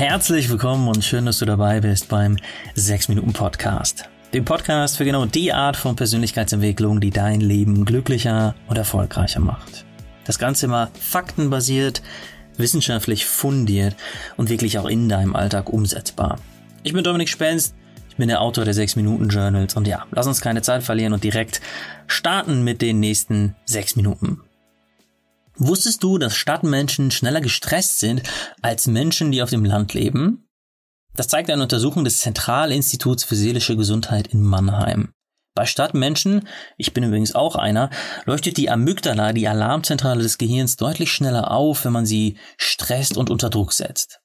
Herzlich willkommen und schön, dass du dabei bist beim 6 Minuten Podcast. Dem Podcast für genau die Art von Persönlichkeitsentwicklung, die dein Leben glücklicher und erfolgreicher macht. Das Ganze immer faktenbasiert, wissenschaftlich fundiert und wirklich auch in deinem Alltag umsetzbar. Ich bin Dominik Spenst, ich bin der Autor der 6 Minuten Journals und ja, lass uns keine Zeit verlieren und direkt starten mit den nächsten 6 Minuten. Wusstest du, dass Stadtmenschen schneller gestresst sind als Menschen, die auf dem Land leben? Das zeigt eine Untersuchung des Zentralinstituts für seelische Gesundheit in Mannheim. Bei Stadtmenschen, ich bin übrigens auch einer, leuchtet die Amygdala, die Alarmzentrale des Gehirns, deutlich schneller auf, wenn man sie stresst und unter Druck setzt.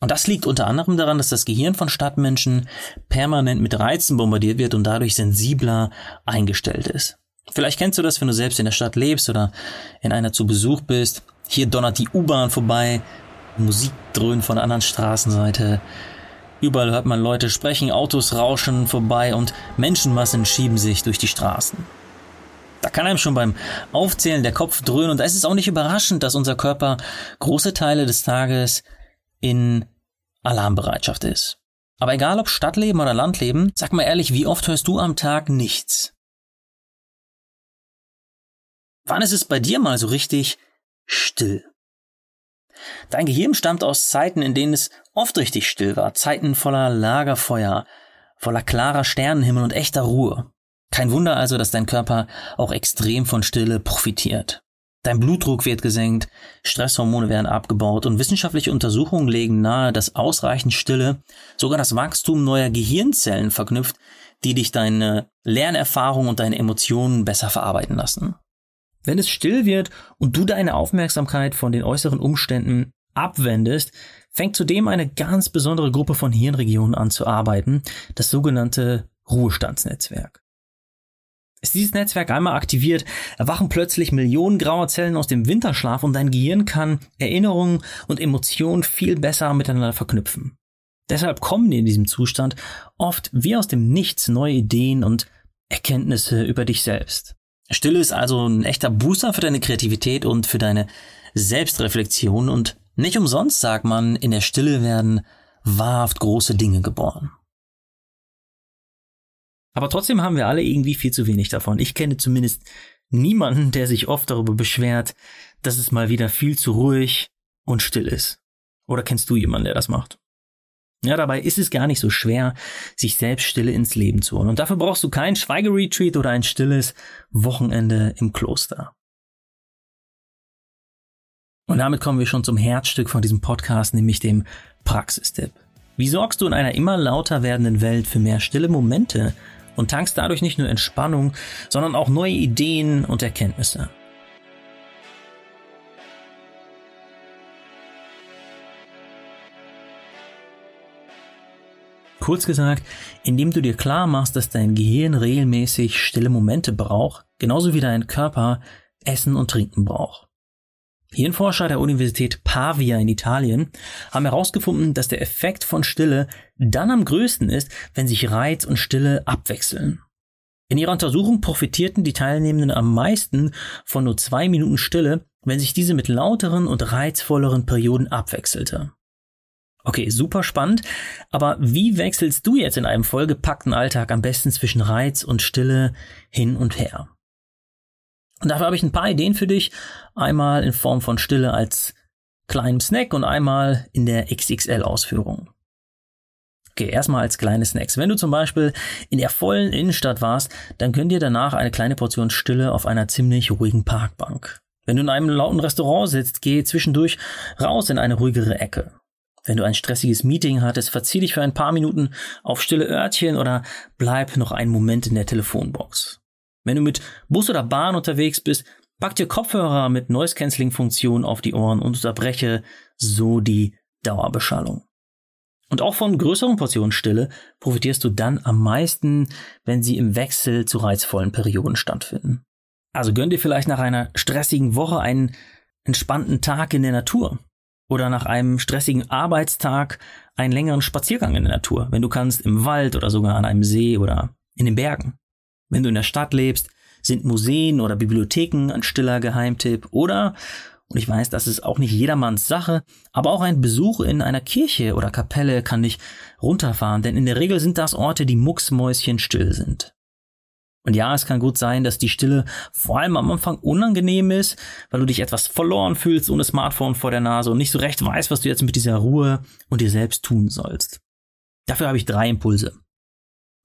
Und das liegt unter anderem daran, dass das Gehirn von Stadtmenschen permanent mit Reizen bombardiert wird und dadurch sensibler eingestellt ist. Vielleicht kennst du das, wenn du selbst in der Stadt lebst oder in einer zu Besuch bist. Hier donnert die U-Bahn vorbei, Musik dröhnt von der anderen Straßenseite. Überall hört man Leute sprechen, Autos rauschen vorbei und Menschenmassen schieben sich durch die Straßen. Da kann einem schon beim Aufzählen der Kopf dröhnen und da ist es auch nicht überraschend, dass unser Körper große Teile des Tages in Alarmbereitschaft ist. Aber egal ob Stadtleben oder Landleben, sag mal ehrlich, wie oft hörst du am Tag nichts? Wann ist es bei dir mal so richtig still? Dein Gehirn stammt aus Zeiten, in denen es oft richtig still war, Zeiten voller Lagerfeuer, voller klarer Sternenhimmel und echter Ruhe. Kein Wunder also, dass dein Körper auch extrem von Stille profitiert. Dein Blutdruck wird gesenkt, Stresshormone werden abgebaut und wissenschaftliche Untersuchungen legen nahe, dass ausreichend Stille sogar das Wachstum neuer Gehirnzellen verknüpft, die dich deine Lernerfahrung und deine Emotionen besser verarbeiten lassen. Wenn es still wird und du deine Aufmerksamkeit von den äußeren Umständen abwendest, fängt zudem eine ganz besondere Gruppe von Hirnregionen an zu arbeiten, das sogenannte Ruhestandsnetzwerk. Ist dieses Netzwerk einmal aktiviert, erwachen plötzlich Millionen grauer Zellen aus dem Winterschlaf und dein Gehirn kann Erinnerungen und Emotionen viel besser miteinander verknüpfen. Deshalb kommen dir in diesem Zustand oft wie aus dem Nichts neue Ideen und Erkenntnisse über dich selbst. Stille ist also ein echter Booster für deine Kreativität und für deine Selbstreflexion und nicht umsonst sagt man, in der Stille werden wahrhaft große Dinge geboren. Aber trotzdem haben wir alle irgendwie viel zu wenig davon. Ich kenne zumindest niemanden, der sich oft darüber beschwert, dass es mal wieder viel zu ruhig und still ist. Oder kennst du jemanden, der das macht? Ja, dabei ist es gar nicht so schwer, sich selbst Stille ins Leben zu holen. Und dafür brauchst du kein Schweigeretreat oder ein stilles Wochenende im Kloster. Und damit kommen wir schon zum Herzstück von diesem Podcast, nämlich dem Praxistipp. Wie sorgst du in einer immer lauter werdenden Welt für mehr stille Momente und tankst dadurch nicht nur Entspannung, sondern auch neue Ideen und Erkenntnisse? Kurz gesagt, indem du dir klar machst, dass dein Gehirn regelmäßig stille Momente braucht, genauso wie dein Körper Essen und Trinken braucht. Hirnforscher der Universität Pavia in Italien haben herausgefunden, dass der Effekt von Stille dann am größten ist, wenn sich Reiz und Stille abwechseln. In ihrer Untersuchung profitierten die Teilnehmenden am meisten von nur zwei Minuten Stille, wenn sich diese mit lauteren und reizvolleren Perioden abwechselte. Okay, super spannend. Aber wie wechselst du jetzt in einem vollgepackten Alltag am besten zwischen Reiz und Stille hin und her? Und dafür habe ich ein paar Ideen für dich. Einmal in Form von Stille als kleinem Snack und einmal in der XXL-Ausführung. Okay, erstmal als kleine Snacks. Wenn du zum Beispiel in der vollen Innenstadt warst, dann gönn dir danach eine kleine Portion Stille auf einer ziemlich ruhigen Parkbank. Wenn du in einem lauten Restaurant sitzt, geh zwischendurch raus in eine ruhigere Ecke. Wenn du ein stressiges Meeting hattest, verzieh dich für ein paar Minuten auf stille Örtchen oder bleib noch einen Moment in der Telefonbox. Wenn du mit Bus oder Bahn unterwegs bist, pack dir Kopfhörer mit Noise-Canceling-Funktion auf die Ohren und unterbreche so die Dauerbeschallung. Und auch von größeren Portionen Stille profitierst du dann am meisten, wenn sie im Wechsel zu reizvollen Perioden stattfinden. Also gönn dir vielleicht nach einer stressigen Woche einen entspannten Tag in der Natur oder nach einem stressigen Arbeitstag einen längeren Spaziergang in der Natur, wenn du kannst, im Wald oder sogar an einem See oder in den Bergen. Wenn du in der Stadt lebst, sind Museen oder Bibliotheken ein stiller Geheimtipp oder Und ich weiß, das ist auch nicht jedermanns Sache, aber auch ein Besuch in einer Kirche oder Kapelle kann dich runterfahren, denn in der Regel sind das Orte, die mucksmäuschen still sind. Und ja, es kann gut sein, dass die Stille vor allem am Anfang unangenehm ist, weil du dich etwas verloren fühlst ohne Smartphone vor der Nase und nicht so recht weißt, was du jetzt mit dieser Ruhe und dir selbst tun sollst. Dafür habe ich drei Impulse.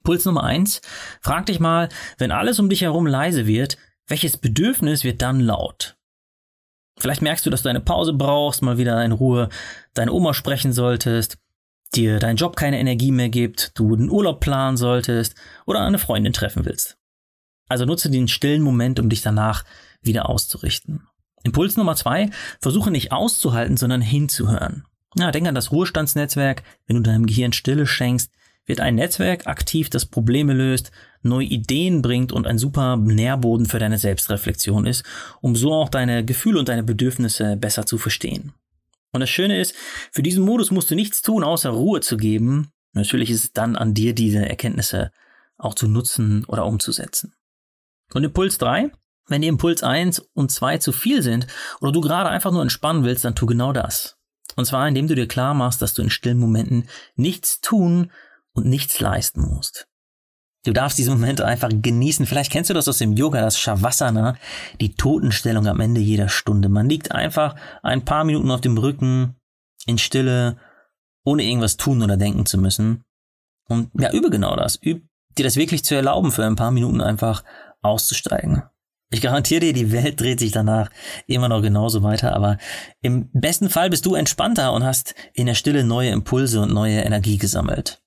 Impuls Nummer eins, frag dich mal, wenn alles um dich herum leise wird, welches Bedürfnis wird dann laut? Vielleicht merkst du, dass du eine Pause brauchst, mal wieder in Ruhe deine Oma sprechen solltest, dir dein Job keine Energie mehr gibt, du einen Urlaub planen solltest oder eine Freundin treffen willst. Also nutze den stillen Moment, um dich danach wieder auszurichten. Impuls Nummer zwei, versuche nicht auszuhalten, sondern hinzuhören. Ja, denk an das Ruhestandsnetzwerk. Wenn du deinem Gehirn Stille schenkst, wird ein Netzwerk aktiv, das Probleme löst, neue Ideen bringt und ein super Nährboden für deine Selbstreflexion ist, um so auch deine Gefühle und deine Bedürfnisse besser zu verstehen. Und das Schöne ist, für diesen Modus musst du nichts tun, außer Ruhe zu geben. Natürlich ist es dann an dir, diese Erkenntnisse auch zu nutzen oder umzusetzen. Und Impuls 3, wenn die Impuls 1 und 2 zu viel sind oder du gerade einfach nur entspannen willst, dann tu genau das. Und zwar indem du dir klar machst, dass du in stillen Momenten nichts tun und nichts leisten musst. Du darfst diese Momente einfach genießen. Vielleicht kennst du das aus dem Yoga, das Shavasana, die Totenstellung am Ende jeder Stunde. Man liegt einfach ein paar Minuten auf dem Rücken in Stille, ohne irgendwas tun oder denken zu müssen. Und ja, übe genau das. Üb dir das wirklich zu erlauben, für ein paar Minuten einfach auszusteigen. Ich garantiere dir, die Welt dreht sich danach immer noch genauso weiter, aber im besten Fall bist du entspannter und hast in der Stille neue Impulse und neue Energie gesammelt.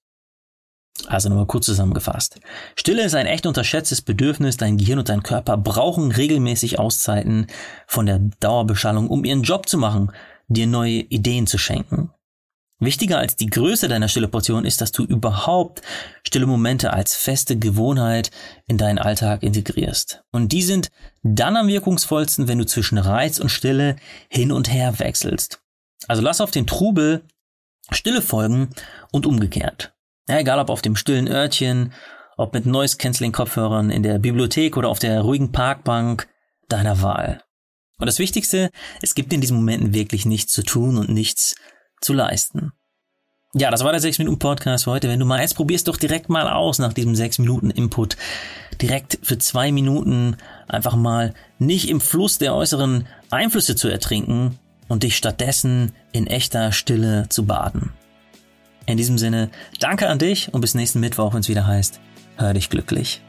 Also nochmal kurz zusammengefasst. Stille ist ein echt unterschätztes Bedürfnis. Dein Gehirn und dein Körper brauchen regelmäßig Auszeiten von der Dauerbeschallung, um ihren Job zu machen, dir neue Ideen zu schenken. Wichtiger als die Größe deiner stille Portion ist, dass du überhaupt stille Momente als feste Gewohnheit in deinen Alltag integrierst. Und die sind dann am wirkungsvollsten, wenn du zwischen Reiz und Stille hin und her wechselst. Also lass auf den Trubel Stille folgen und umgekehrt. Ja, egal ob auf dem stillen Örtchen, ob mit Noise-Canceling-Kopfhörern in der Bibliothek oder auf der ruhigen Parkbank deiner Wahl. Und das Wichtigste, es gibt in diesen Momenten wirklich nichts zu tun und nichts zu leisten. Ja, das war der 6 Minuten Podcast für heute. Wenn du mal eins probierst, doch direkt mal aus nach diesem 6 Minuten Input. Direkt für zwei Minuten einfach mal nicht im Fluss der äußeren Einflüsse zu ertrinken und dich stattdessen in echter Stille zu baden. In diesem Sinne, danke an dich und bis nächsten Mittwoch, wenn es wieder heißt, hör dich glücklich.